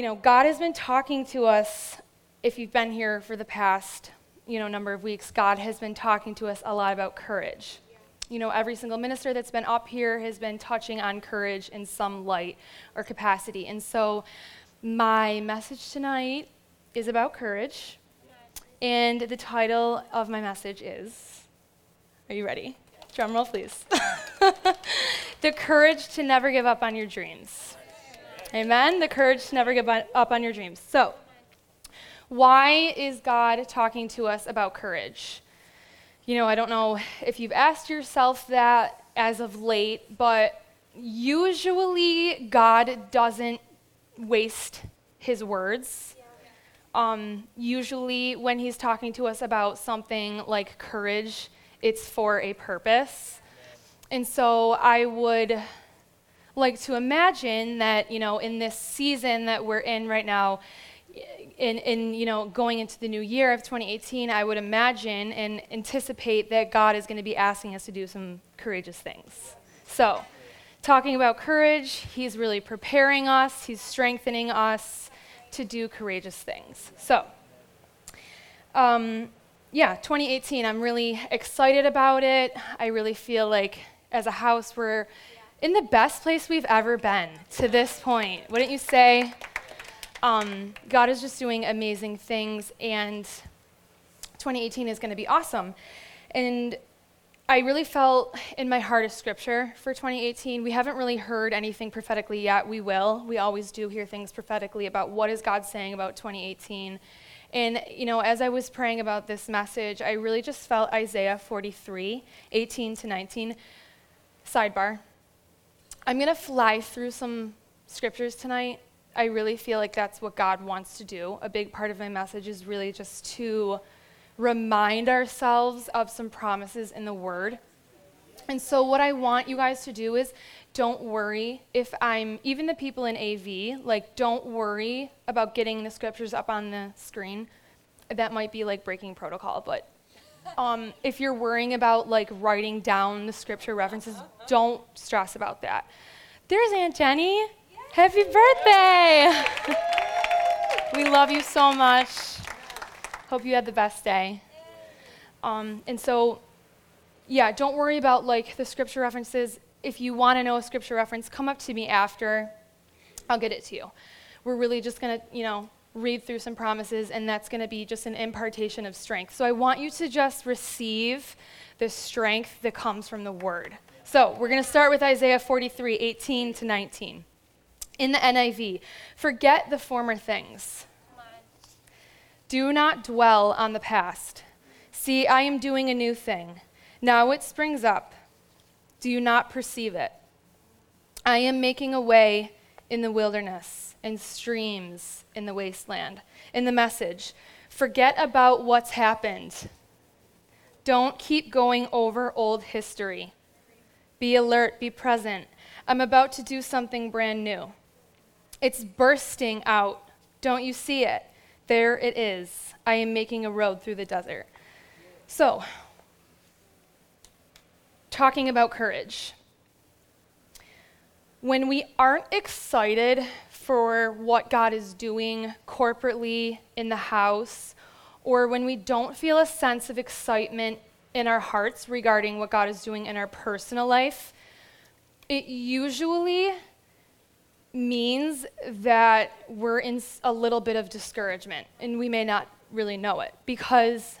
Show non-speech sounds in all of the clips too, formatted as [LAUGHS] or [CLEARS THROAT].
you know, God has been talking to us, if you've been here for the past, you know, number of weeks, God has been talking to us a lot about courage. You know, every single minister that's been up here has been touching on courage in some light or capacity. And so, my message tonight is about courage. And the title of my message is Are you ready? Drum roll, please. [LAUGHS] the courage to never give up on your dreams. Amen. The courage to never give up on your dreams. So, why is God talking to us about courage? You know, I don't know if you've asked yourself that as of late, but usually God doesn't waste his words. Um, usually, when he's talking to us about something like courage, it's for a purpose. And so I would like to imagine that, you know, in this season that we're in right now, in, in you know going into the new year of 2018 i would imagine and anticipate that god is going to be asking us to do some courageous things. So talking about courage he's really preparing us he's strengthening us to do courageous things. So um, yeah 2018 i'm really excited about it. I really feel like as a house we're in the best place we've ever been to this point wouldn't you say um, God is just doing amazing things, and 2018 is going to be awesome. And I really felt in my heart of scripture for 2018. We haven't really heard anything prophetically yet. We will. We always do hear things prophetically about what is God saying about 2018. And, you know, as I was praying about this message, I really just felt Isaiah 43, 18 to 19. Sidebar. I'm going to fly through some scriptures tonight I really feel like that's what God wants to do. A big part of my message is really just to remind ourselves of some promises in the Word. And so, what I want you guys to do is don't worry if I'm, even the people in AV, like, don't worry about getting the scriptures up on the screen. That might be like breaking protocol, but um, if you're worrying about like writing down the scripture references, don't stress about that. There's Aunt Jenny. Happy birthday! [LAUGHS] we love you so much. Hope you had the best day. Um, and so, yeah, don't worry about like the scripture references. If you want to know a scripture reference, come up to me after. I'll get it to you. We're really just to, you know, read through some promises, and that's going to be just an impartation of strength. So I want you to just receive the strength that comes from the word. So we're going to start with Isaiah 43, 18 to 19 in the NIV, forget the former things. Do not dwell on the past. See, I am doing a new thing. Now it springs up. Do you not perceive it? I am making a way in the wilderness and streams in the wasteland. In the message, forget about what's happened. Don't keep going over old history. Be alert, be present. I'm about to do something brand new. It's bursting out. Don't you see it? There it is. I am making a road through the desert. So, talking about courage. When we aren't excited for what God is doing corporately in the house, or when we don't feel a sense of excitement in our hearts regarding what God is doing in our personal life, it usually means that we're in a little bit of discouragement, and we may not really know it. Because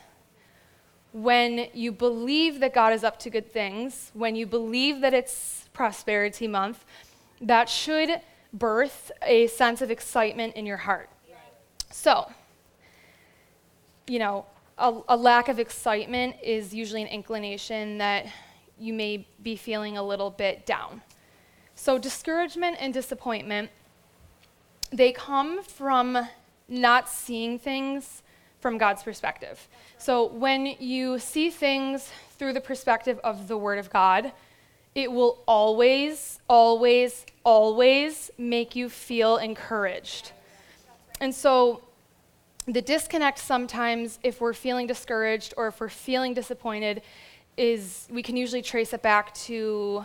when you believe that God is up to good things, when you believe that it's prosperity month, that should birth a sense of excitement in your heart. So, you know, a, a, lack of excitement is usually an inclination that you may be feeling a little bit down. So, discouragement and disappointment, they come from not seeing things from God's perspective. So, when you see things through the perspective of the Word of God, it will always, always, always make you feel encouraged. And so, the disconnect sometimes, if we're feeling discouraged or if we're feeling disappointed, is we can usually trace it back to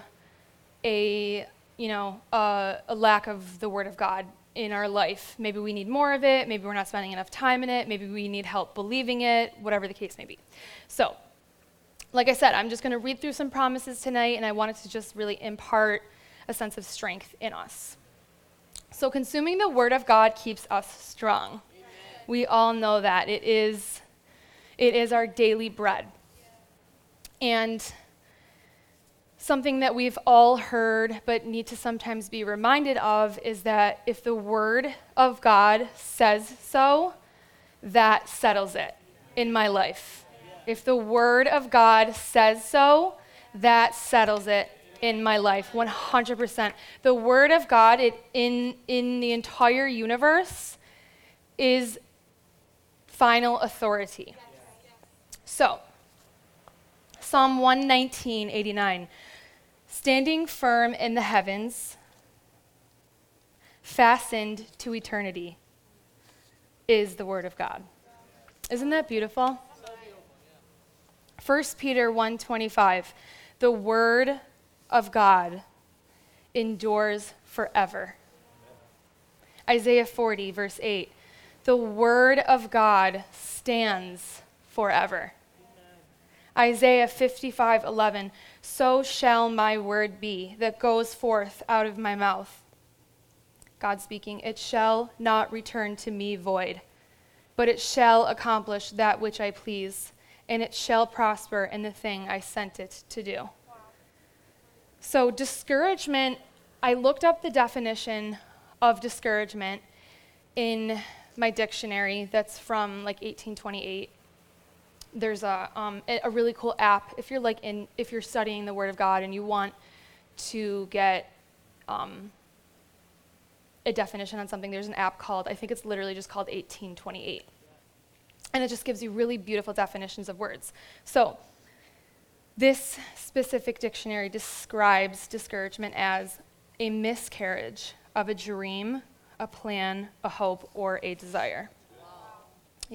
a you know, uh, a lack of the Word of God in our life. Maybe we need more of it, maybe we're not spending enough time in it, maybe we need help believing it, whatever the case may be. So, like I said, I'm just going to read through some promises tonight, and I wanted to just really impart a sense of strength in us. So, consuming the Word of God keeps us strong. Amen. We all know that. It is, it is our daily bread. And something that we've all heard but need to sometimes be reminded of is that if the Word of God says so, that settles it in my life. If the Word of God says so, that settles it in my life 100%. The Word of God it, in, in the entire universe is final authority. So, Psalm 119, 89. Standing firm in the heavens, fastened to eternity, is the Word of God. Isn't that beautiful? 1 Peter 1:25 The word of God endures forever. Isaiah 40 verse 8 The word of God stands forever. Isaiah 55:11 So shall my word be that goes forth out of my mouth. God speaking, it shall not return to me void, but it shall accomplish that which I please and it shall prosper in the thing I sent it to do. So, discouragement, I looked up the definition of discouragement in my dictionary that's from like 1828 there's a, um, a really cool app. If you're like in if you're studying the word of god and you want to get um, a definition on something there's an app called i think it's literally just called 1828 and it just gives you really beautiful definitions of words. So, this specific dictionary describes discouragement as a miscarriage of a dream, a plan, a hope, or a desire.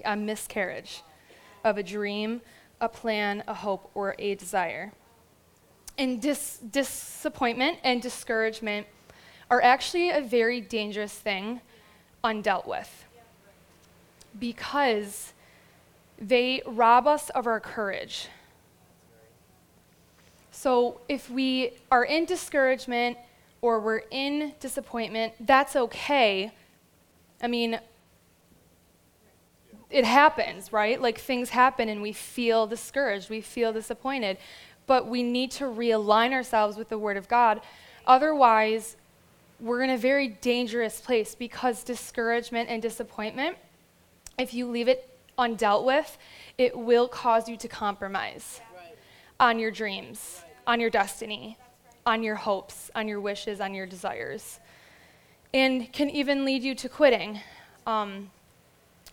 A miscarriage of a dream, a plan, a hope, or a desire. And dis- disappointment and discouragement are actually a very dangerous thing undealt with because they rob us of our courage. So if we are in discouragement or we're in disappointment, that's okay. I mean, it happens, right? Like things happen and we feel discouraged, we feel disappointed. But we need to realign ourselves with the Word of God. Otherwise, we're in a very dangerous place because discouragement and disappointment, if you leave it undealt with, it will cause you to compromise right. on your dreams, right. On your destiny, on your hopes, on your wishes, on your desires, and can even lead you to quitting. Um,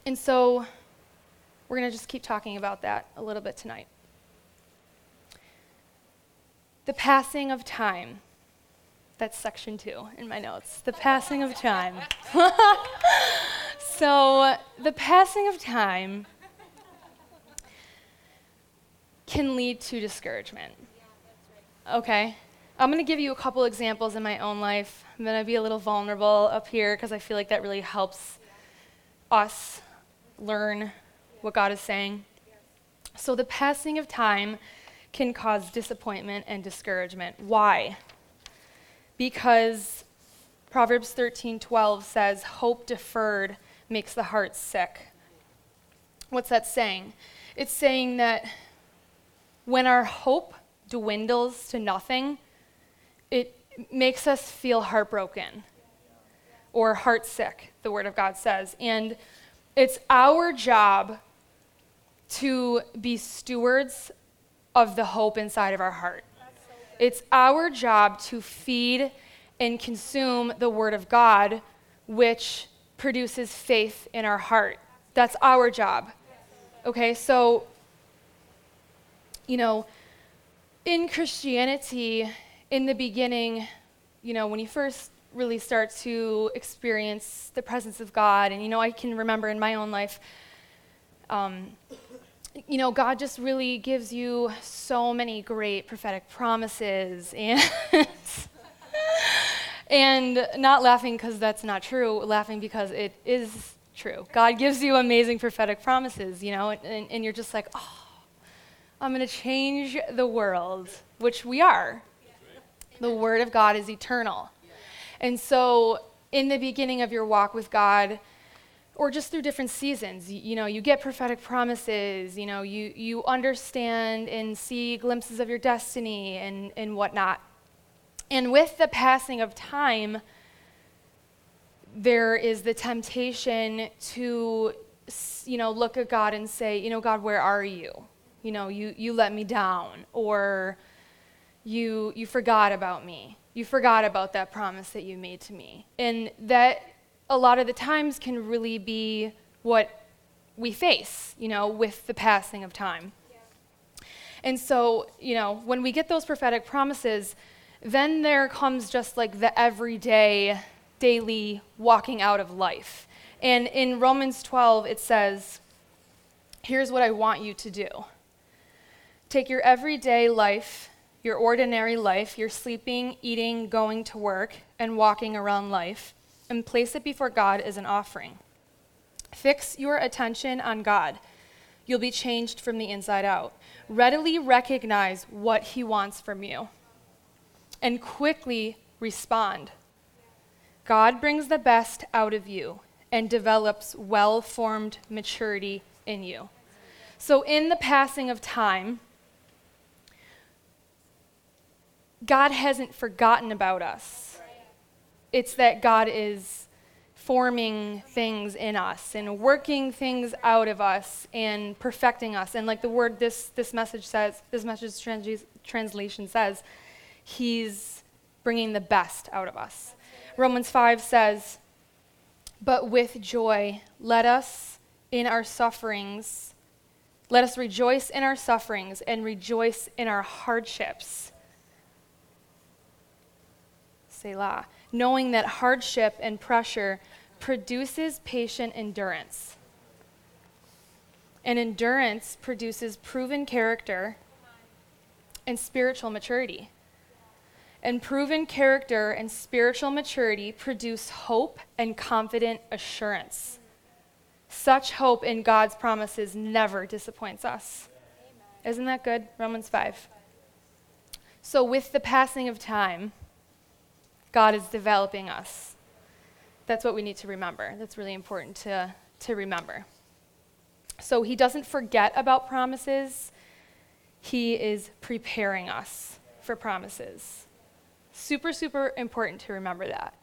and so we're going to just keep talking about that a little bit tonight. The passing of time. That's section two in my notes. The passing of time. [LAUGHS] So, the passing of time can lead to discouragement. Okay? I'm going to give you a couple examples in my own life. I'm going to be a little vulnerable up here because I feel like that really helps us learn what God is saying. So, the passing of time can cause disappointment and discouragement. Why? Because Proverbs 13:12 says, "Hope deferred makes the heart sick. What's that saying? It's saying that when our hope dwindles to nothing, it makes us feel heartbroken or heartsick, the Word of God says. And it's our job to be stewards of the hope inside of our heart. It's our job to feed and consume the Word of God, which produces faith in our heart. That's our job. Okay, so, you know, in Christianity, in the beginning, you know, when you first really start to experience the presence of God, and, you know, I can remember in my own life, um, you know, God just really gives you so many great prophetic promises [LAUGHS] and and not laughing because that's not true, laughing because it is true. God gives you amazing prophetic promises, you know, and, and you're just like, oh, I'm going to change the world, which we are. The Word of God is eternal. And so, in the beginning of your walk with God, or just through different seasons, you, you, know, you get prophetic promises, you know, you, you understand and see glimpses of your destiny and, and whatnot. And with the passing of time, there is the temptation to, you know, look at God and say, you know, God, where are you? You know, you, you let me down, or you, you forgot about me. You forgot about that promise that you made to me. And that a lot of the times can really be what we face, you know, with the passing of time. Yeah. And so, you know, when we get those prophetic promises, then there comes just like the everyday daily walking out of life. And in Romans 12, it says, Here's what I want you to do take your everyday life, your ordinary life, your sleeping, eating, going to work, and walking around life, and place it before God as an offering. Fix your attention on God. You'll be changed from the inside out. Readily recognize what He wants from you, and quickly respond. God brings the best out of you and develops well formed maturity in you. So, in the passing of time, God hasn't forgotten about us. It's that God is forming things in us and working things out of us and perfecting us. And like the word this, this message says, this message trans- translation says, He's bringing the best out of us. Romans 5 says, But with joy, let us in our sufferings, let us rejoice in our sufferings and rejoice in our hardships. Selah. Knowing that hardship and pressure produces patient endurance. And endurance produces proven character and spiritual maturity and proven character and spiritual maturity produce hope and confident assurance. Such hope in God's promises never disappoints us. Isn't that good? Romans 5. So, with the passing of time, God is developing us. That's what we need to remember. That's really important to, to remember. So, He doesn't forget about promises, He is preparing us for promises. Super, super important to remember that.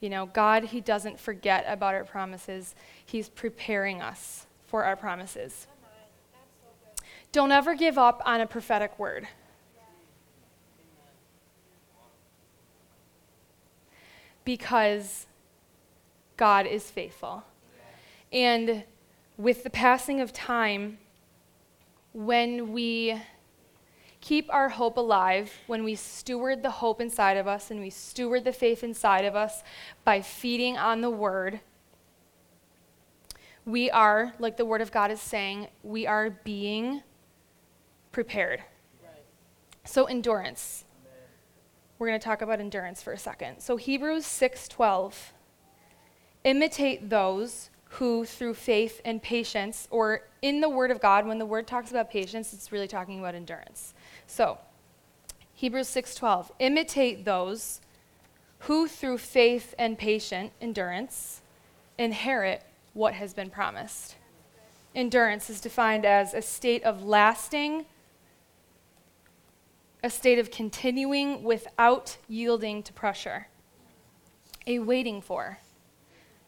You know, God, He doesn't forget about our promises, He's preparing us for our promises. Don't ever give up on a prophetic word. Because God is faithful. And with the passing of time, when we keep our hope alive when we steward the hope inside of us and we steward the faith inside of us by feeding on the Word. We are, like the Word of God is saying, we are being prepared. Right. So, endurance. We're going to talk about endurance for a second. So, Hebrews 6:12. Imitate those who through faith and patience or in the word of God when the word talks about patience it's really talking about endurance. So, Hebrews 6:12, imitate those who through faith and patient endurance inherit what has been promised. Endurance is defined as a state of lasting a state of continuing without yielding to pressure. A waiting for.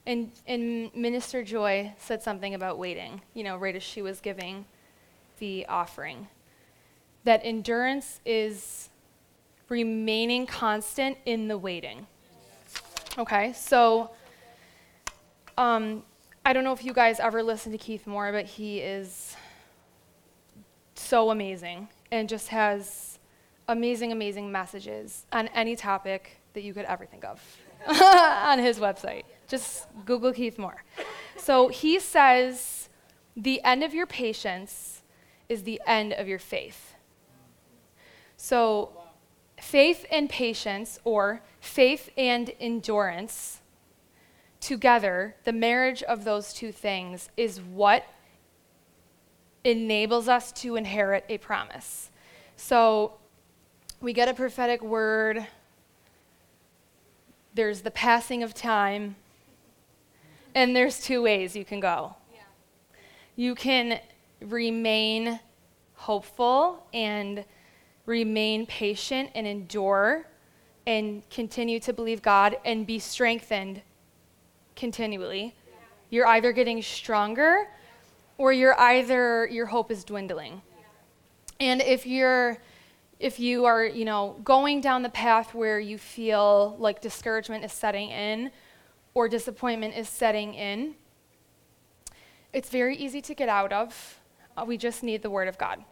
And, and Minister Joy said something about waiting, you know, right as she was giving the offering that endurance is remaining constant in the waiting. Okay, so um, I don't know if you guys ever listen to Keith Moore, but he is so amazing and just has amazing, amazing messages on any topic that you could ever think of [LAUGHS] on his website. Just Google Keith Moore. So he says, the end of your patience is the end of your faith. So, faith and patience, or Faith and endurance together, the marriage of those two things, is what enables us to inherit a promise. So we get a prophetic word, there's the passing of time, and there's two ways you can go. Yeah. You can remain hopeful and remain patient and endure and continue to believe God and be strengthened continually. Yeah. You're either getting stronger or you're either your hope is dwindling. And if you're if you are, you know, going down the path where you feel like discouragement is setting in or disappointment is setting in, it's very easy to get out of. Uh, we just need the word of God.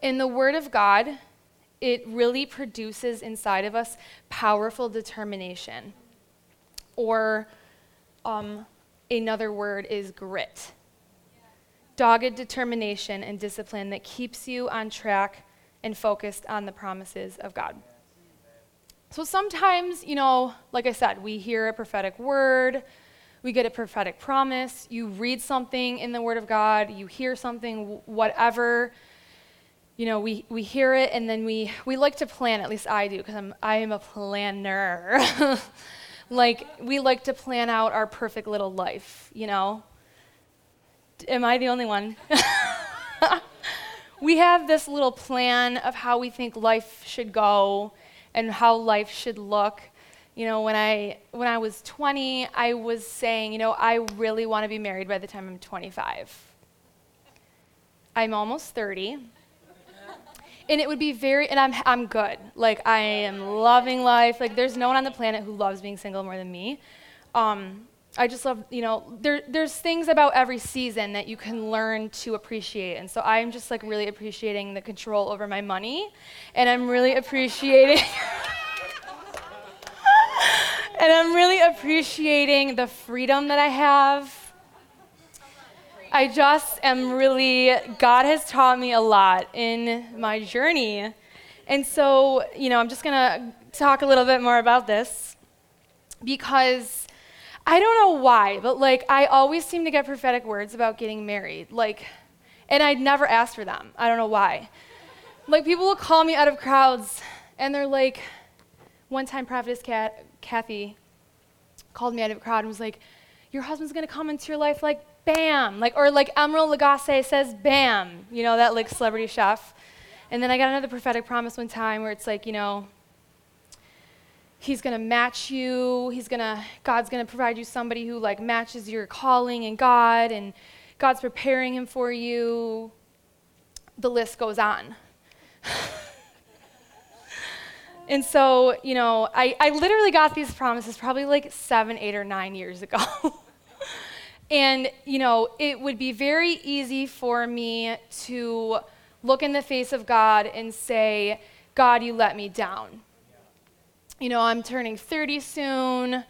In the word of God, it really produces inside of us powerful determination. Or um, another word is grit dogged determination and discipline that keeps you on track and focused on the promises of God. So sometimes, you know, like I said, we hear a prophetic word, we get a prophetic promise, you read something in the Word of God, you hear something, whatever. You know, we, we hear it and then we, we like to plan, at least I do, because I'm I am a planner. [LAUGHS] like we like to plan out our perfect little life, you know? Am I the only one? [LAUGHS] we have this little plan of how we think life should go and how life should look. You know, when I when I was 20, I was saying, you know, I really want to be married by the time I'm 25. I'm almost 30. And it would be very and I'm I'm good. Like I am loving life. Like there's no one on the planet who loves being single more than me. Um, I just love, you know, there, there's things about every season that you can learn to appreciate. And so I'm just like really appreciating the control over my money. And I'm really appreciating. [LAUGHS] and I'm really appreciating the freedom that I have. I just am really, God has taught me a lot in my journey. And so, you know, I'm just going to talk a little bit more about this because I don't know why, but like I always seem to get prophetic words about getting married. Like, and I'd never asked for them. I don't know why. Like people will call me out of crowds and they're like, one time prophetess Kat, Kathy called me out of a crowd and was like, your husband's gonna come into your life like bam, like or like Emeril Lagasse says bam, you know that like celebrity chef. And then I got another prophetic promise one time where it's like, you know, he's going to match you. He's going to god's going to provide you somebody who like matches your calling and god and god's preparing him for you. The list goes on. [LAUGHS] And so you know I, I literally got these promises probably like seven eight or nine years ago. [LAUGHS] And you know it would be very easy for me to look in the face of god and say god you let me down you know, I'm turning 30 soon.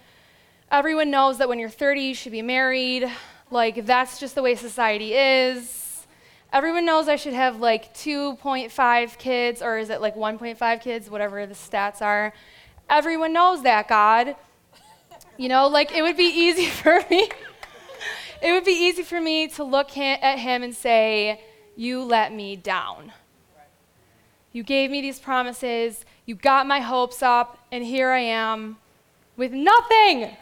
Everyone knows that when you're 30, you should be married. Like, that's just the way society is. Everyone knows I should have like 2.5 kids, or is it like 1.5 kids, whatever the stats are. Everyone knows that, God. You know, like, it would be easy [LAUGHS] for me. it would be easy for me to look at him and say, You let me down. You gave me these promises you got my hopes up, and here I am with nothing.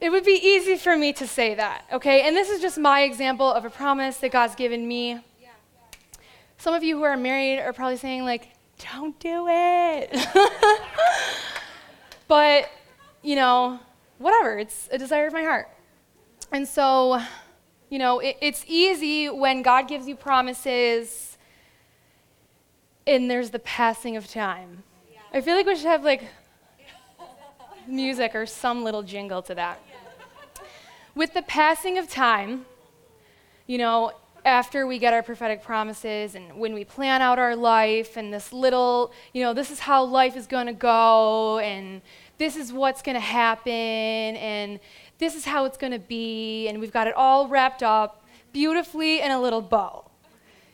it would be easy for me to say that, okay? And this is just my example of a promise that God's given me. Some of you who are married are probably saying, like, don't do it. [LAUGHS] but, you know, whatever, it's a desire of my heart. And so, you know, it, it's easy when God gives you promises and there's the passing of time. I feel like we should have like music or some little jingle to that. With the passing of time, you know, after we get our prophetic promises and when we plan out our life and this little, you know, this is how life is going to go and this is what's going to happen and this is how it's going to be, and we've got it all wrapped up beautifully in a little bow.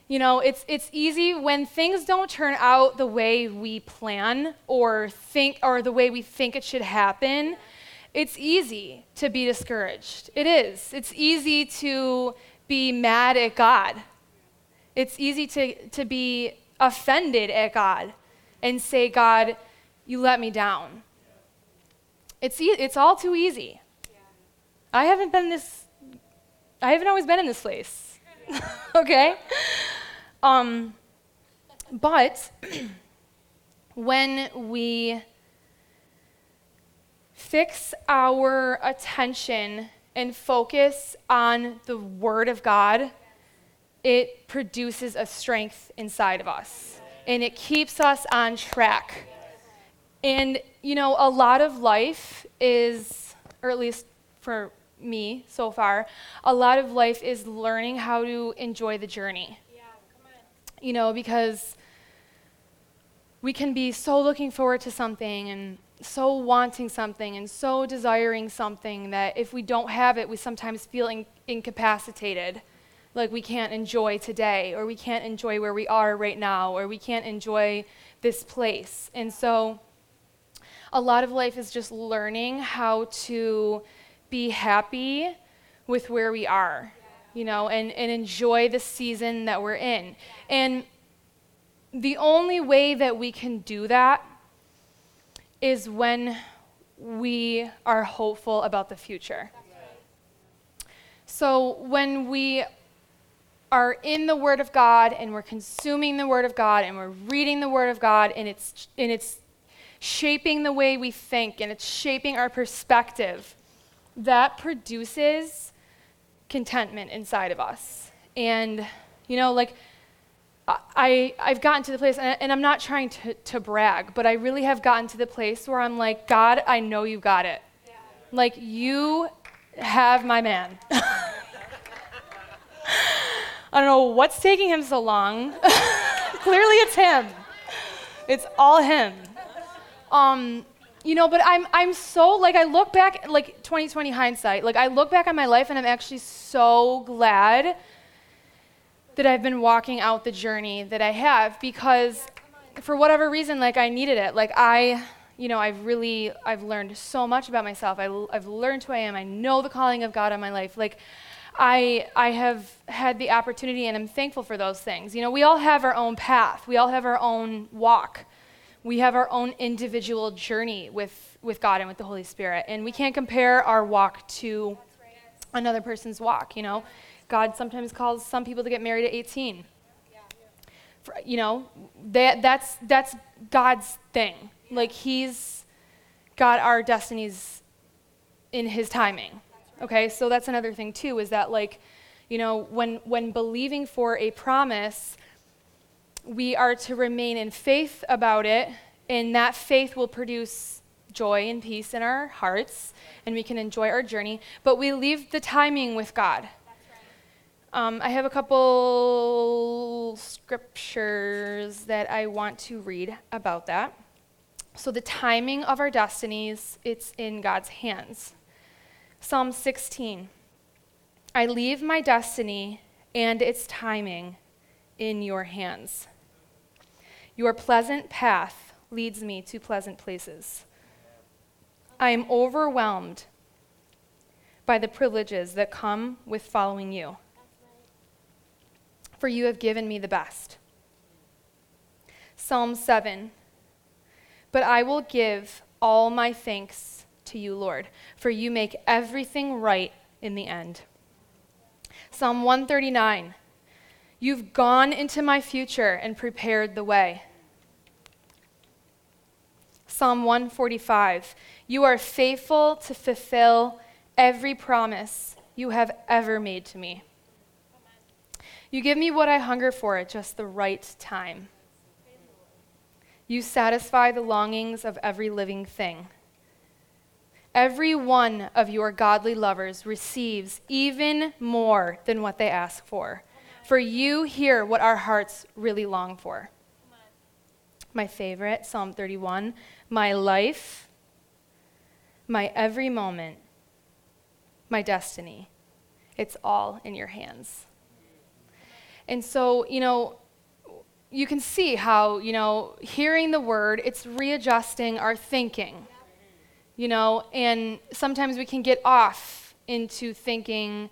You know, it's, it's easy when things don't turn out the way we plan or think or the way we think it should happen. It's easy to be discouraged. It is. It's easy to be mad at God. It's easy to, to be offended at God and say, God, you let me down. It's, e- it's all too easy. I haven't been this, I haven't always been in this place. [LAUGHS] okay? Um, but [CLEARS THROAT] when we fix our attention and focus on the Word of God, it produces a strength inside of us and it keeps us on track. And, you know, a lot of life is, or at least for me so far, a lot of life is learning how to enjoy the journey. Yeah, you know, because we can be so looking forward to something and so wanting something and so desiring something that if we don't have it, we sometimes feel in- incapacitated. Like we can't enjoy today, or we can't enjoy where we are right now, or we can't enjoy this place. And so, a lot of life is just learning how to be happy with where we are, you know, and, and enjoy the season that we're in. And the only way that we can do that is when we are hopeful about the future. So when we are in the Word of God and we're consuming the Word of God and we're reading the Word of God and it's, and it's shaping the way we think and it's shaping our perspective, that produces contentment inside of us. And, you know, like, I, I've gotten to the place, and, and I'm not trying to, to brag, but I really have gotten to the place where I'm like, God, I know you got it. Yeah. Like, you have my man. [LAUGHS] I don't know what's taking him so long. [LAUGHS] Clearly, it's him. It's all him. Um, you know, but I'm I'm so like I look back like 2020 hindsight. Like I look back on my life and I'm actually so glad that I've been walking out the journey that I have because for whatever reason like I needed it. Like I you know, I've really I've learned so much about myself. I, I've learned who I am. I know the calling of God on my life. Like I, I have had the opportunity and I'm thankful for those things. You know, we all have our own path, we all have our own walk we have our own individual journey with, with God and with the Holy Spirit. And we can't compare our walk to another person's walk, you know. God sometimes calls some people to get married at 18. For, you know, that, that's, that's God's thing. Like, He's got our destinies in His timing. Okay, so that's another thing, too, is that, like, you know, when, when believing for a promise, we are to remain in faith about it, and that faith will produce joy and peace in our hearts, and we can enjoy our journey. But we leave the timing with God. Um, I have a couple scriptures that I want to read about that. So, the timing of our destinies, it's in God's hands. Psalm 16 I leave my destiny and its timing in your hands. Your pleasant path leads me to pleasant places. I am overwhelmed by the privileges that come with following you. For you have given me the best. Psalm 7 But I will give all my thanks to you, Lord, for you make everything right in the end. Psalm 139 You've gone into my future and prepared the way. Psalm 145 You are faithful to fulfill every promise you have ever made to me. You give me what I hunger for at just the right time. You satisfy the longings of every living thing. Every one of your godly lovers receives even more than what they ask for. For you hear what our hearts really long for. My favorite, Psalm 31 my life, my every moment, my destiny. It's all in your hands. And so, you know, you can see how, you know, hearing the word, it's readjusting our thinking. You know, and sometimes we can get off into thinking,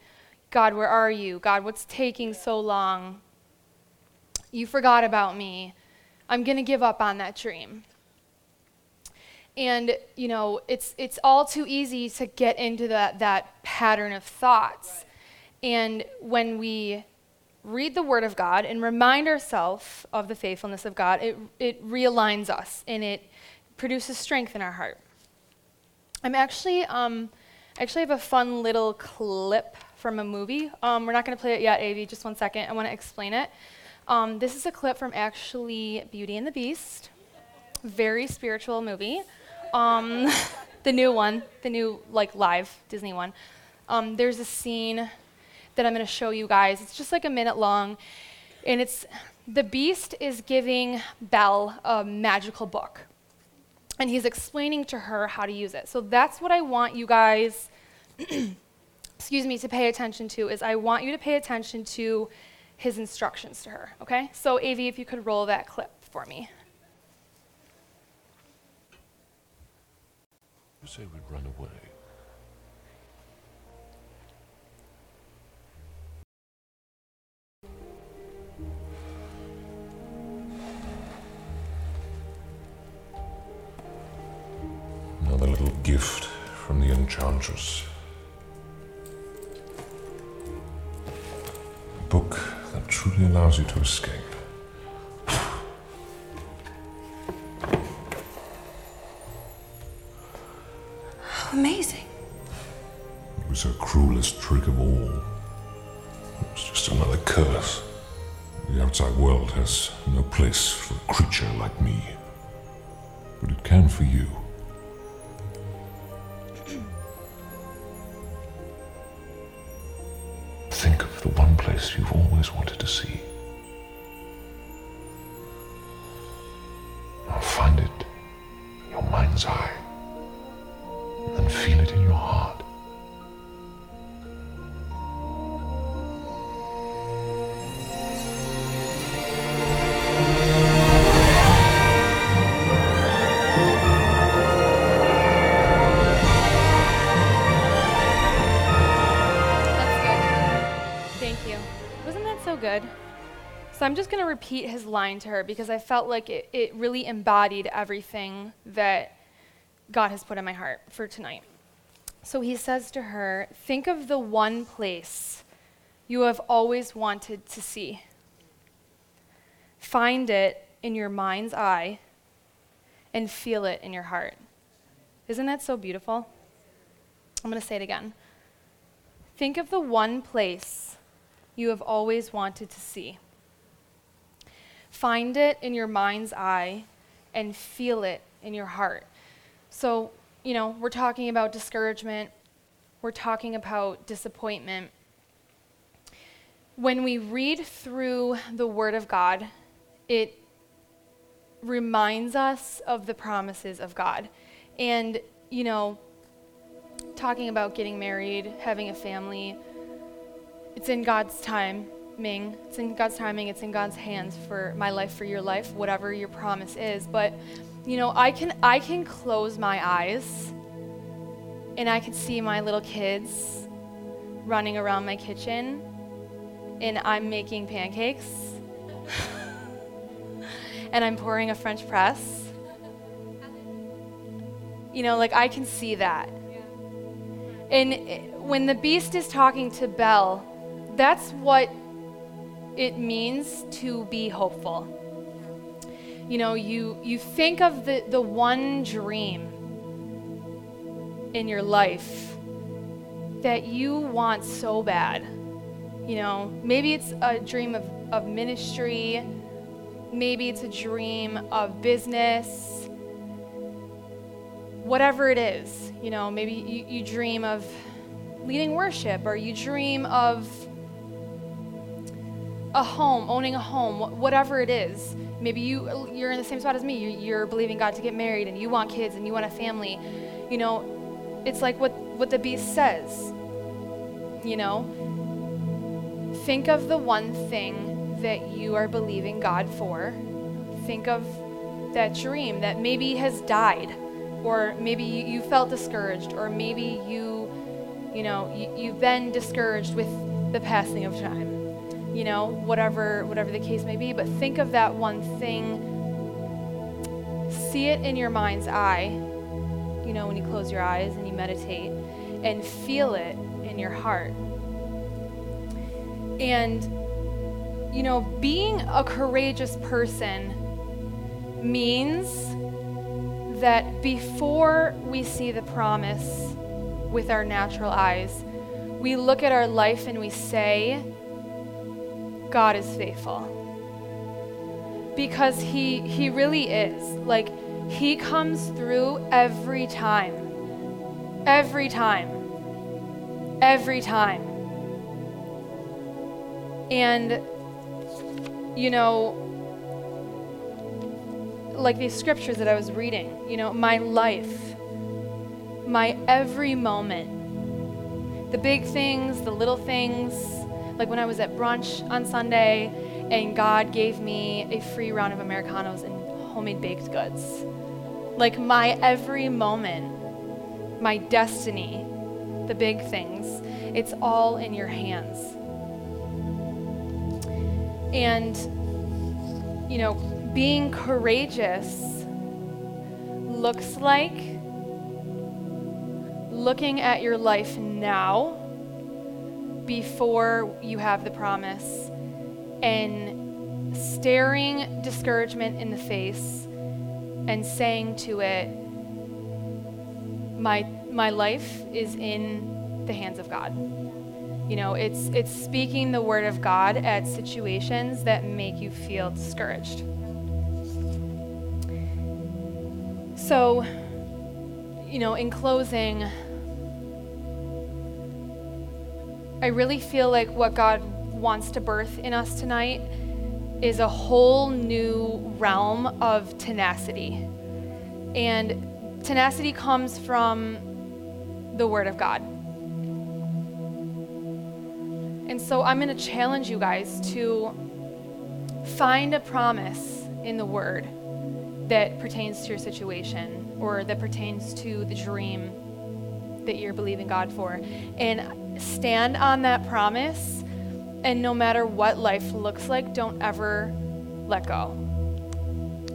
God, where are you? God, what's taking so long? You forgot about me. I'm going to give up on that dream. And, you know, it's, it's all too easy to get into that, that pattern of thoughts. Right. And when we read the Word of God and remind ourselves of the faithfulness of God, it, it realigns us and it produces strength in our heart. I'm actually, um, actually have a fun little clip from a movie. Um, we're not going to play it yet, AV. Just one second. I want to explain it. Um, this is a clip from actually Beauty and the Beast. Very spiritual movie. Um, [LAUGHS] the new one, the new like live Disney one. Um, there's a scene that I'm going to show you guys. It's just like a minute long, and it's the Beast is giving Belle a magical book, and he's explaining to her how to use it. So that's what I want you guys. [CLEARS THROAT] excuse me, to pay attention to is I want you to pay attention to his instructions to her, okay? So, AV, if you could roll that clip for me. Say we'd run away. Another little gift from the Enchantress. A book that truly allows you to escape. Amazing. It was her cruelest trick of all. It was just another curse. The outside world has no place for a creature like me. But it can for you. Think of the one place you've always wanted to see. To repeat his line to her because I felt like it, it really embodied everything that God has put in my heart for tonight. So he says to her, Think of the one place you have always wanted to see. Find it in your mind's eye and feel it in your heart. Isn't that so beautiful? I'm going to say it again. Think of the one place you have always wanted to see. Find it in your mind's eye and feel it in your heart. So, you know, we're talking about discouragement, we're talking about disappointment. When we read through the Word of God, it reminds us of the promises of God. And, you know, talking about getting married, having a family, it's in God's time. Ming. It's in God's timing, it's in God's hands for my life, for your life, whatever your promise is. But, you know, I can I can close my eyes and I can see my little kids running around my kitchen and I'm making pancakes [LAUGHS] and I'm pouring a French press. You know, like I can see that. And when the beast is talking to Belle, that's what it means to be hopeful. You know, you, you think of the, the one dream in your life that you want so bad. You know, maybe it's a dream of, of ministry, maybe it's a dream of business, whatever it is. You know, maybe you, you dream of leading worship or you dream of a home, owning a home, whatever it is. Maybe you you're in the same spot as me. You're believing God to get married and you want kids and you want a family. You know, it's like what what the beast says. You know, think of the one thing that you are believing God for. Think of that dream that maybe has died, or maybe you, felt discouraged, or maybe you, you know, you, you've been discouraged with the passing of time. You know, whatever whatever the case may be, but think of that one thing. See it in your mind's eye. You know, when you close your eyes and you meditate, and feel it in your heart. And you know, being a courageous person means that before we see the promise with our natural eyes, we look at our life and we say, God is faithful. Because he, he really is. Like, he comes through every time. Every time. Every time. And, you know, like these scriptures that I was reading, you know, my life, my every moment, the big things, the little things, like when I was at brunch on Sunday and God gave me a free round of Americanos and homemade baked goods. Like my every moment, my destiny, the big things, it's all in your hands. And, you know, being courageous looks like looking at your life now before you have the promise and staring discouragement in the face and saying to it my my life is in the hands of God. You know, it's it's speaking the word of God at situations that make you feel discouraged. So, you know, in closing, I really feel like what God wants to birth in us tonight is a whole new realm of tenacity. And tenacity comes from the Word of God. And so I'm going to challenge you guys to find a promise in the Word that pertains to your situation or that pertains to the dream that you're believing God for. And stand on that promise. And no matter what life looks like, don't ever let go.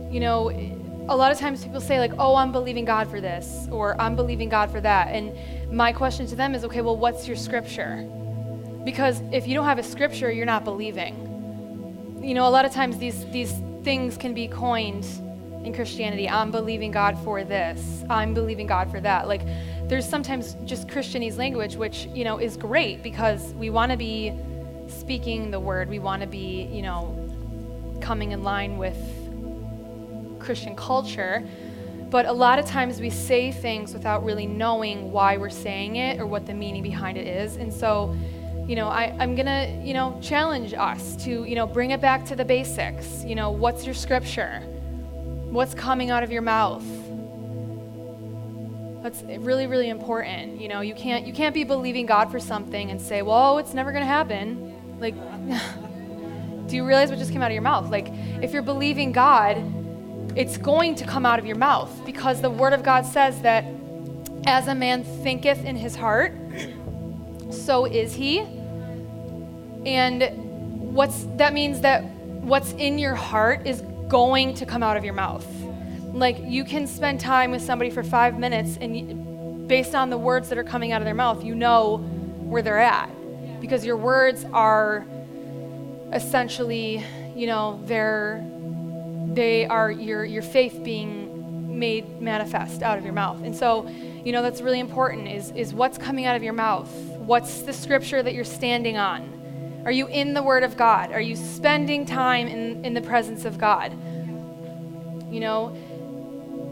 You know, a lot of times people say, like, oh, I'm believing God for this, or I'm believing God for that. And my question to them is, okay, well, what's your scripture? Because if you don't have a scripture, you're not believing. You know, a lot of times these, these things can be coined in Christianity. I'm believing God for this. I'm believing God for that. Like there's sometimes just Christianese language which, you know, is great because we want to be speaking the word. We want to be, you know, coming in line with Christian culture. But a lot of times we say things without really knowing why we're saying it or what the meaning behind it is. And so, you know, I, I'm going to, you know, challenge us to, you know, bring it back to the basics. You know, what's your scripture? What's coming out of your mouth? That's really, really important. You know, you can't you can't be believing God for something and say, "Well, it's never going to happen." Like, [LAUGHS] do you realize what just came out of your mouth? Like, if you're believing God, it's going to come out of your mouth because the Word of God says that as a man thinketh in his heart, [CLEARS THROAT] so is he. And what's that means that what's in your heart is going to come out of your mouth. Like you can spend time with somebody for five minutes, and based on the words that are coming out of their mouth, you know where they're at because your words are essentially, you know, they're they are your your faith being made manifest out of your mouth. And so, you know, that's really important is is what's coming out of your mouth. What's the scripture that you're standing on? Are you in the Word of God? Are you spending time in, in the presence of God? You know,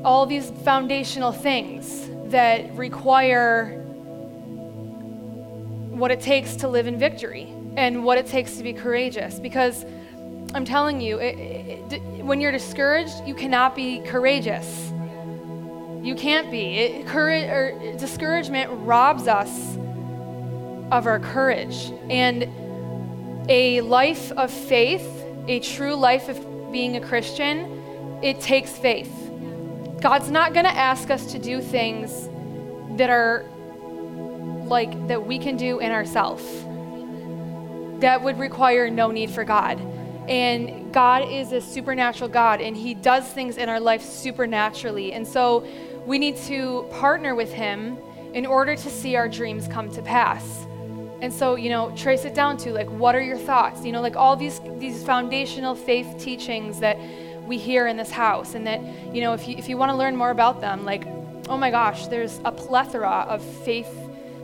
all these foundational things that require what it takes to live in victory and what it takes to be courageous. Because I'm telling you, it, it, when you're discouraged, you cannot be courageous. You can't be. It, courage or discouragement robs us of our courage. And a life of faith a true life of being a Christian, it takes faith. God's not going to ask us to do things that are like that we can do in ourselves. That would require no need for God. And God is a supernatural God, and He does things in our life supernaturally. And so we need to partner with Him in order to see our dreams come to pass. And so, you know, trace it down to like, what are your thoughts? You know, like all these these foundational faith teachings that we hear in this house, and that you know, if you if you want to learn more about them, like, oh my gosh, there's a plethora of faith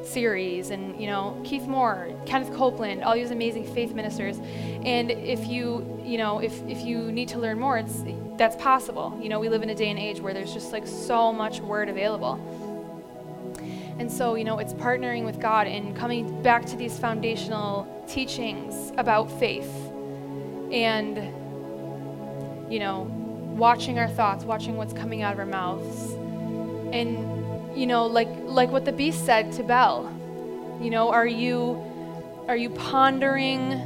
series, and you know, Keith Moore, Kenneth Copeland, all these amazing faith ministers. And if you you know, if if you need to learn more, it's that's possible. You know, we live in a day and age where there's just like so much word available. And so, you know, it's partnering with God and coming back to these foundational teachings about faith and, you know, watching our thoughts, watching what's coming out of our mouths. And, you know, like, like what the beast said to Bel, you know, are you, are you pondering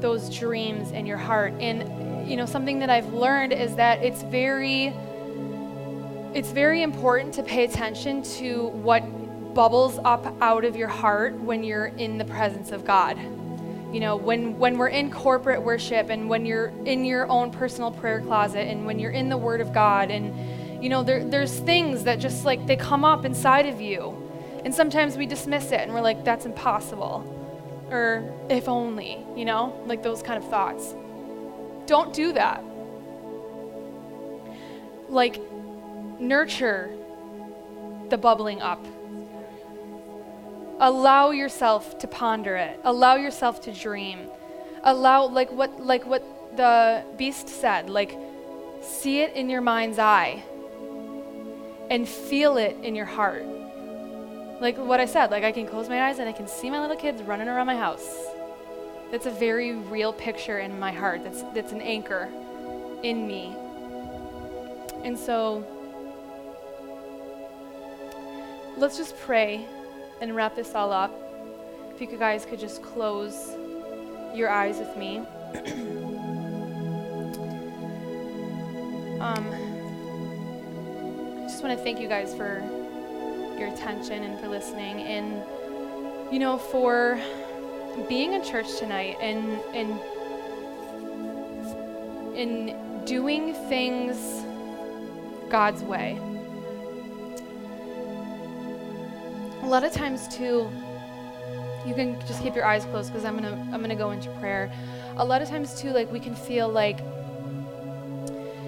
those dreams in your heart? And, you know, something that I've learned is that it's very, it's very important to pay attention to what bubbles up out of your heart when you're in the presence of God. You know, when, when we're in corporate worship and when you're in your own personal prayer closet and when you're in the Word of God, and, you know, there, there's things that just like they come up inside of you. And sometimes we dismiss it and we're like, that's impossible. Or if only, you know, like those kind of thoughts. Don't do that. Like, nurture the bubbling up. Allow yourself to ponder it. Allow yourself to dream. Allow like what like what the beast said, like see it in your mind's eye and feel it in your heart. Like what I said, like I can close my eyes and I can see my little kids running around my house. That's a very real picture in my heart. That's that's an anchor in me. And so let's just pray and wrap this all up. If you guys could just close your eyes with me. [CLEARS THROAT] um, I just want to thank you guys for your attention and for listening and you know for being in church tonight and and in doing things God's way. Lot of times too you can just keep your eyes closed because i'm gonna i'm gonna go into prayer. A lot of times too like we can feel like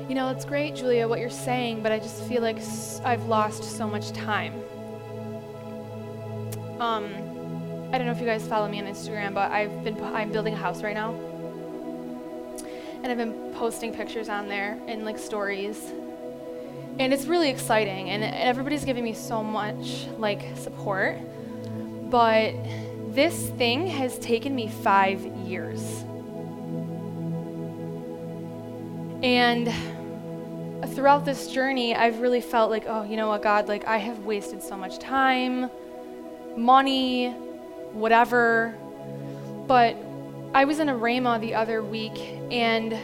you know it's great julia what you're saying but i just feel like i've lost so much time. Um i don't know if you guys follow me on instagram but i've been i'm building a house right now. And i've been posting pictures on there and like stories and it's really exciting and everybody's giving me so much like support. But this thing has taken me five years. And throughout this journey i've really felt like oh you know what god like i have wasted so much time money whatever. But i was in a rhema the other week and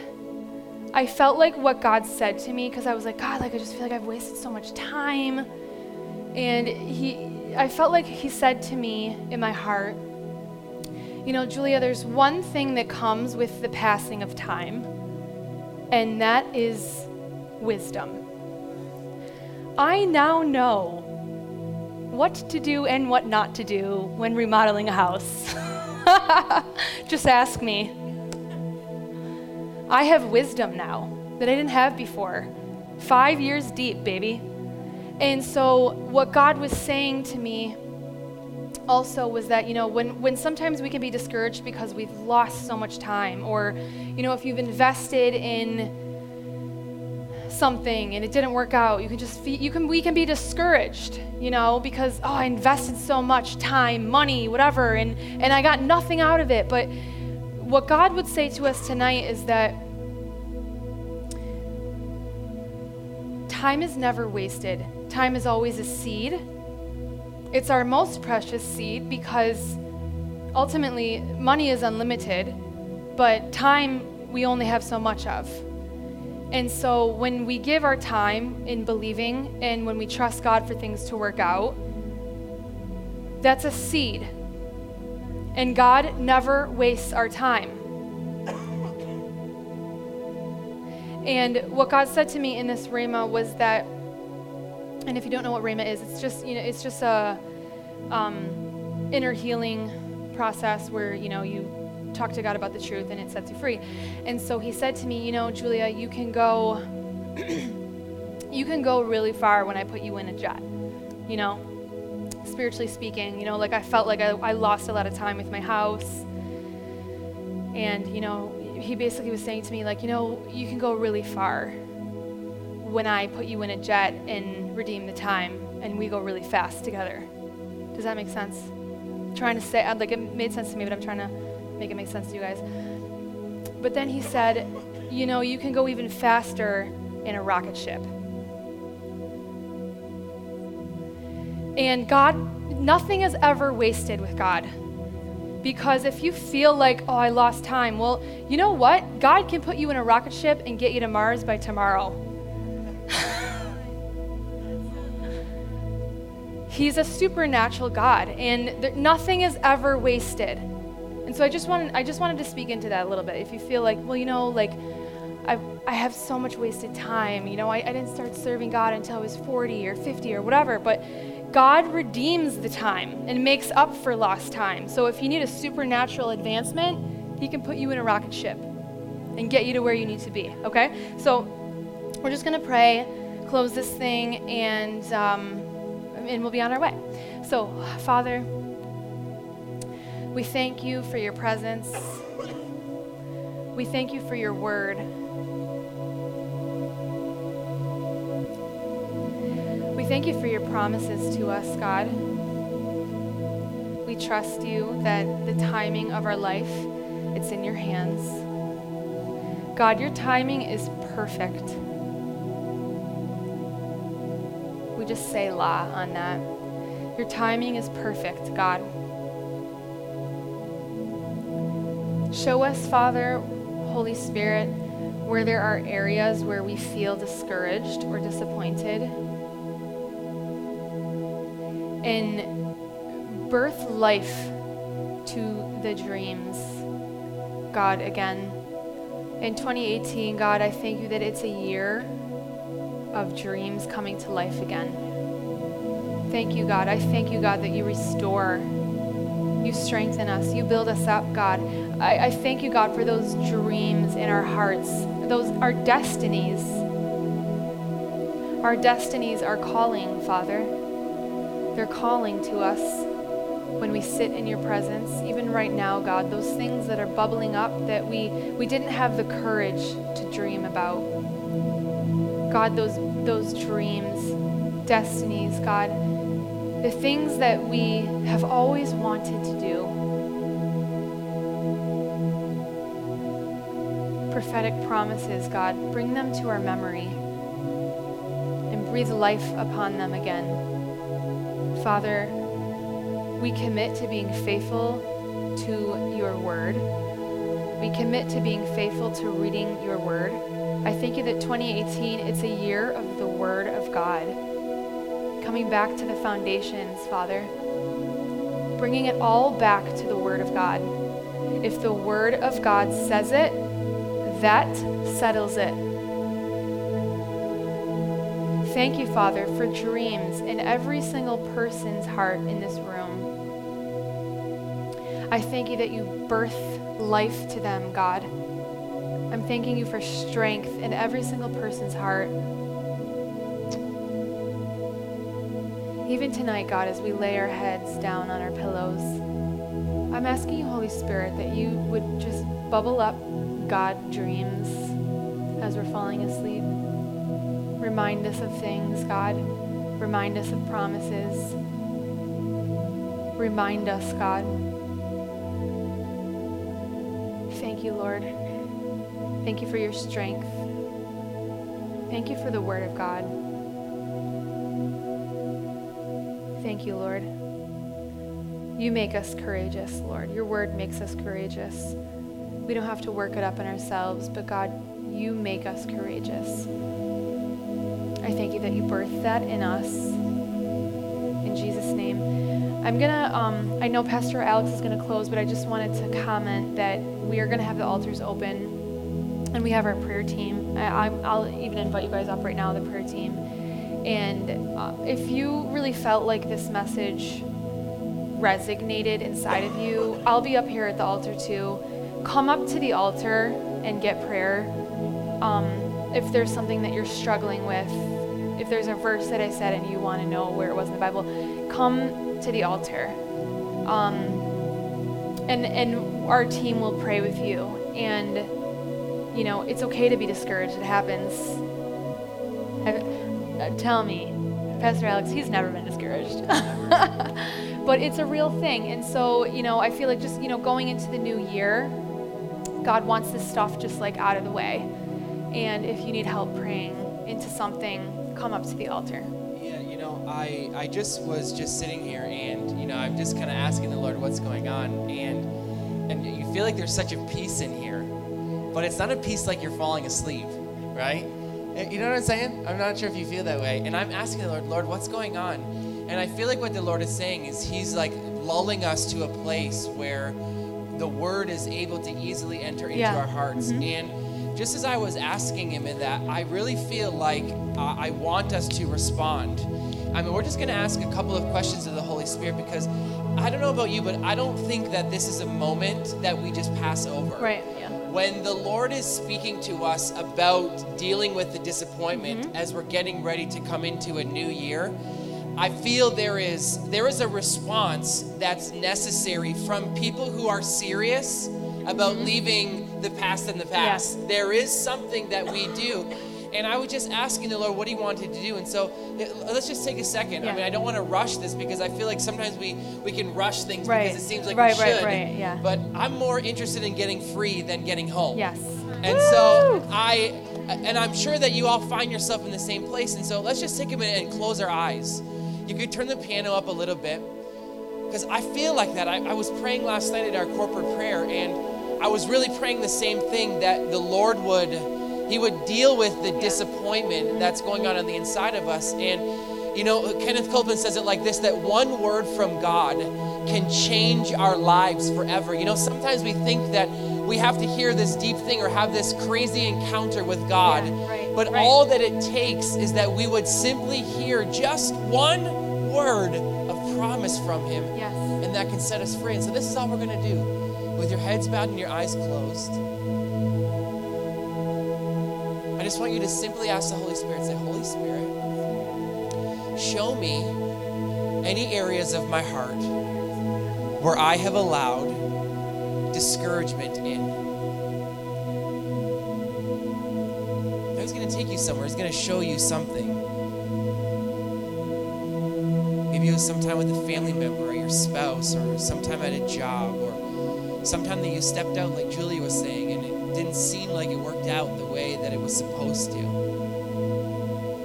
I felt like what God said to me because I was like, God, like I just feel like I've wasted so much time. And he I felt like he said to me in my heart, you know, Julia, there's one thing that comes with the passing of time, and that is wisdom. I now know what to do and what not to do when remodeling a house. [LAUGHS] Just ask me. I have wisdom now that I didn't have before. Five years deep, baby. And so, what God was saying to me also was that, you know, when, when sometimes we can be discouraged because we've lost so much time, or, you know, if you've invested in something and it didn't work out, you can just, you can, we can be discouraged, you know, because, oh, I invested so much time, money, whatever, and, and I got nothing out of it. But what God would say to us tonight is that time is never wasted. Time is always a seed. It's our most precious seed because ultimately money is unlimited, but time we only have so much of. And so when we give our time in believing and when we trust God for things to work out, that's a seed. And God never wastes our time. And what God said to me in this Rhema was that, and if you don't know what Rhema is, it's just, you know, it's just a um, inner healing process where, you know, you talk to God about the truth and it sets you free. And so he said to me, you know, Julia, you can go [CLEARS THROAT] you can go really far when I put you in a jet. You know, spiritually speaking, you know, like I felt like I, I lost a lot of time with my house. And, you know, he basically was saying to me, like, you know, you can go really far when I put you in a jet and redeem the time and we go really fast together. Does that make sense? I'm trying to say, like, it made sense to me, but I'm trying to make it make sense to you guys. But then he said, you know, you can go even faster in a rocket ship. And God, nothing is ever wasted with God. Because if you feel like, oh, I lost time, well, you know what? God can put you in a rocket ship and get you to Mars by tomorrow. [LAUGHS] He's a supernatural God, and there, nothing is ever wasted. And so I just wanted, I just wanted to speak into that a little bit. If you feel like, well, you know, like I, I have so much wasted time. You know, I, I didn't start serving God until I was 40 or 50 or whatever. But God redeems the time and makes up for lost time. So if you need a supernatural advancement, He can put you in a rocket ship and get you to where you need to be. Okay? So we're just going to pray, close this thing, and, um, and we'll be on our way. So, Father, we thank you for your presence. We thank you for your word. Thank you for your promises to us, God. We trust you that the timing of our life, it's in your hands. God, your timing is perfect. We just say la on that. Your timing is perfect, God. Show us, Father, Holy Spirit, where there are areas where we feel discouraged or disappointed. And birth life to the dreams, God, again. In 2018, God, I thank you that it's a year of dreams coming to life again. Thank you, God. I thank you, God, that you restore you strengthen us. You build us up, God. I, I thank you, God, for those dreams in our hearts, those our destinies. Our destinies are calling, Father. They're calling to us when we sit in your presence, even right now, God, those things that are bubbling up that we, we didn't have the courage to dream about. God, those, those dreams, destinies, God, the things that we have always wanted to do. Prophetic promises, God, bring them to our memory and breathe life upon them again. Father, we commit to being faithful to your word. We commit to being faithful to reading your word. I thank you that 2018, it's a year of the word of God coming back to the foundations, Father, bringing it all back to the Word of God. If the Word of God says it, that settles it. Thank you, Father, for dreams in every single person's heart in this room. I thank you that you birth life to them, God. I'm thanking you for strength in every single person's heart. Even tonight, God, as we lay our heads down on our pillows, I'm asking you, Holy Spirit, that you would just bubble up God dreams as we're falling asleep. Remind us of things, God. Remind us of promises. Remind us, God. Thank you, Lord. Thank you for your strength. Thank you for the Word of God. Thank you, Lord. You make us courageous, Lord. Your word makes us courageous. We don't have to work it up in ourselves, but God, you make us courageous. I thank you that you birthed that in us. In Jesus' name. I'm gonna, um, I know Pastor Alex is gonna close, but I just wanted to comment that we are gonna have the altars open and we have our prayer team. I, will even invite you guys up right now, the prayer team. And uh, if you really felt like this message resonated inside of you, I'll be up here at the altar too. Come up to the altar and get prayer. Um, if there's something that you're struggling with, if there's a verse that I said and you want to know where it was in the Bible, come to the altar. Um, and, and our team will pray with you. And, you know, it's okay to be discouraged. It happens. Uh, tell me, Pastor Alex, he's never been discouraged. [LAUGHS] but it's a real thing. And so, you know, I feel like just, you know, going into the new year, God wants this stuff just like out of the way. And if you need help praying into something, come up to the altar. Yeah, you know, I, I just was just sitting here and, you know, I'm just kind of asking the Lord what's going on. And, and you feel like there's such a peace in here, but it's not a peace like you're falling asleep, right? Eh, you know what I'm saying? I'm not sure if you feel that way. And I'm asking the Lord, Lord, what's going on? And I feel like what the Lord is saying is He's like lulling us to a place where the Word is able to easily enter into yeah. our hearts. Mm-hmm. And just as I was asking Him in that, I really feel like uh, I want us to respond. I mean, we're just going to ask a couple of questions of the Holy Spirit because I don't know about you, but I don't think that this is a moment that we just pass over. Right, yeah. When the Lord is speaking to us about dealing with the disappointment mm-hmm. as we're getting ready to come into a new year, I feel there is there is a response that's necessary from people who are serious about mm-hmm. leaving the past in the past. Yeah. There is something that we do and I was just asking the Lord what He wanted to do. And so let's just take a second. Yeah. I mean, I don't want to rush this because I feel like sometimes we, we can rush things right. because it seems like right, we should. Right, yeah. But I'm more interested in getting free than getting home. Yes. And Woo! so I, and I'm sure that you all find yourself in the same place. And so let's just take a minute and close our eyes. You could turn the piano up a little bit because I feel like that. I, I was praying last night at our corporate prayer and I was really praying the same thing that the Lord would he would deal with the disappointment that's going on on the inside of us. And, you know, Kenneth Copeland says it like this that one word from God can change our lives forever. You know, sometimes we think that we have to hear this deep thing or have this crazy encounter with God. Yeah, right, but right. all that it takes is that we would simply hear just one word of promise from Him. Yes. And that can set us free. And so this is all we're going to do. With your heads bowed and your eyes closed I just want you to simply ask the Holy Spirit, say, Holy Spirit, show me any areas of my heart where I have allowed discouragement in. He's going to take you somewhere. He's going to show you something. Maybe it was sometime with a family member or your spouse or sometime at a job or sometime that you stepped out, like Julia was saying, and it didn't seem like it worked out the way that it was supposed to.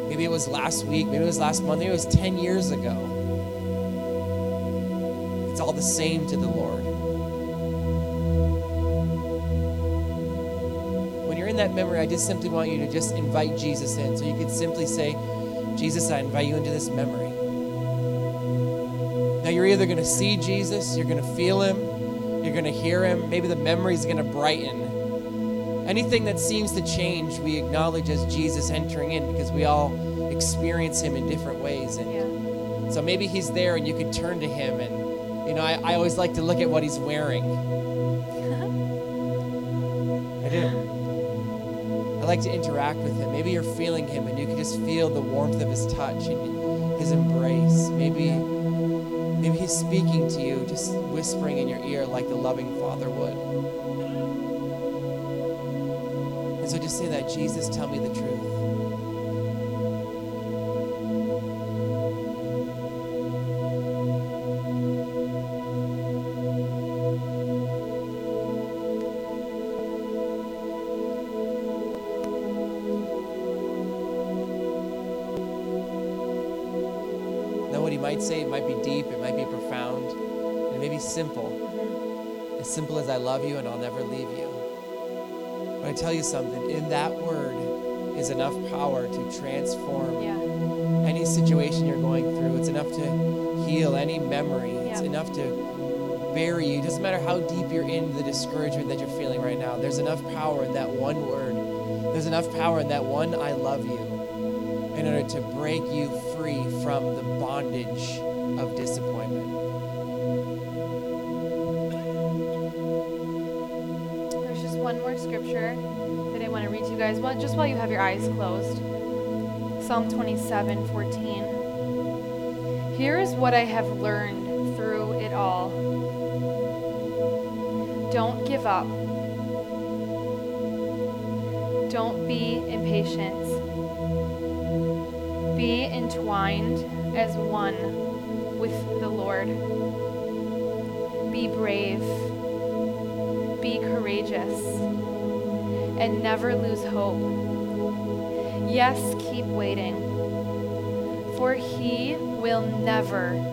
Maybe it was last week, maybe it was last month, maybe it was 10 years ago. It's all the same to the Lord. When you're in that memory, I just simply want you to just invite Jesus in. So you could simply say, Jesus, I invite you into this memory. Now you're either going to see Jesus, you're going to feel him, you're going to hear him, maybe the memory is going to brighten Anything that seems to change, we acknowledge as Jesus entering in because we all experience him in different ways. And yeah. so maybe he's there and you could turn to him. And, you know, I, I always like to look at what he's wearing. [LAUGHS] I do. I like to interact with him. Maybe you're feeling him and you can just feel the warmth of his touch and his embrace. Maybe he's speaking to you, just whispering in your ear like the loving father would. And so just say that Jesus, tell me the truth. Might say, it might be deep, it might be profound, it may be simple. As simple as I love you and I'll never leave you. But I tell you something, in that word is enough power to transform Yeah. any situation you're going through. It's enough to heal any memory. It's enough to bury you. It doesn't matter how deep you're in the discouragement that you're feeling right now. There's enough power in that one word. There's enough power in that one I love you in order to break you free from the bondage of disappointment. There's just one more scripture that I want to read to you guys, one, just while you have your eyes closed. Psalm 27 14. Here is what I have learned through it all. Don't give up. Don't be impatient. Be entwined as one with the Lord. Be brave. Be courageous. And never lose hope. Yes, keep waiting. For he will never.